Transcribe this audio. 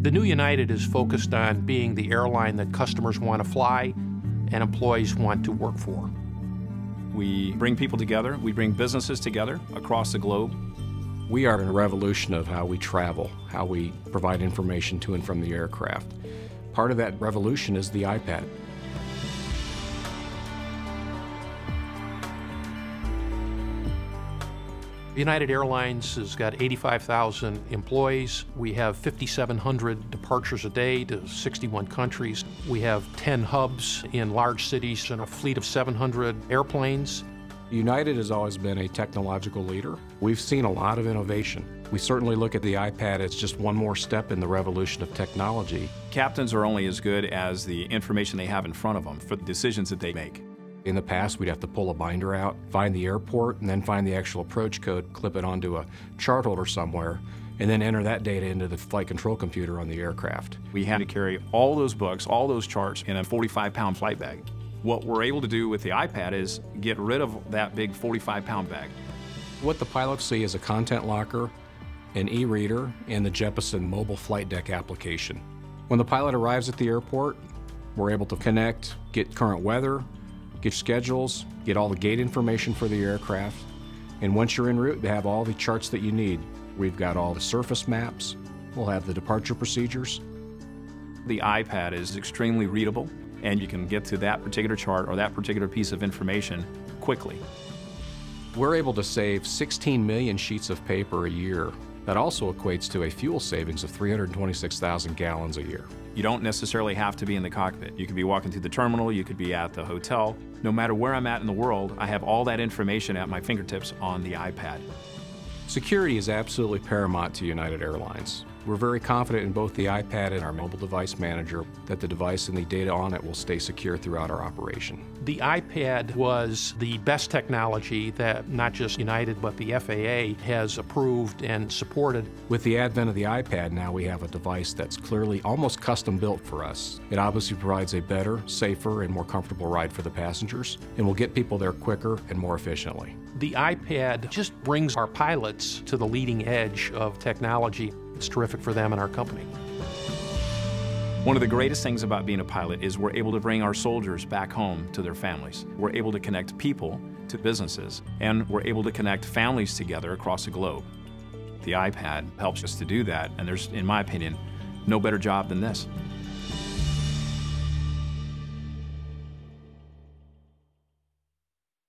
The new United is focused on being the airline that customers want to fly and employees want to work for. We bring people together, we bring businesses together across the globe. We are in a revolution of how we travel, how we provide information to and from the aircraft. Part of that revolution is the iPad. United Airlines has got 85,000 employees. We have 5,700 departures a day to 61 countries. We have 10 hubs in large cities and a fleet of 700 airplanes. United has always been a technological leader. We've seen a lot of innovation. We certainly look at the iPad as just one more step in the revolution of technology. Captains are only as good as the information they have in front of them for the decisions that they make. In the past, we'd have to pull a binder out, find the airport, and then find the actual approach code, clip it onto a chart holder somewhere, and then enter that data into the flight control computer on the aircraft. We had to carry all those books, all those charts in a 45 pound flight bag. What we're able to do with the iPad is get rid of that big 45 pound bag. What the pilots see is a content locker, an e reader, and the Jeppesen mobile flight deck application. When the pilot arrives at the airport, we're able to connect, get current weather, get schedules, get all the gate information for the aircraft, and once you're en route, they have all the charts that you need. We've got all the surface maps, we'll have the departure procedures. The iPad is extremely readable, and you can get to that particular chart or that particular piece of information quickly. We're able to save 16 million sheets of paper a year. That also equates to a fuel savings of 326,000 gallons a year. You don't necessarily have to be in the cockpit. You could be walking through the terminal, you could be at the hotel. No matter where I'm at in the world, I have all that information at my fingertips on the iPad. Security is absolutely paramount to United Airlines. We're very confident in both the iPad and our mobile device manager that the device and the data on it will stay secure throughout our operation. The iPad was the best technology that not just United but the FAA has approved and supported. With the advent of the iPad, now we have a device that's clearly almost custom built for us. It obviously provides a better, safer, and more comfortable ride for the passengers, and will get people there quicker and more efficiently. The iPad just brings our pilots to the leading edge of technology. It's terrific for them and our company. One of the greatest things about being a pilot is we're able to bring our soldiers back home to their families. We're able to connect people to businesses, and we're able to connect families together across the globe. The iPad helps us to do that, and there's, in my opinion, no better job than this.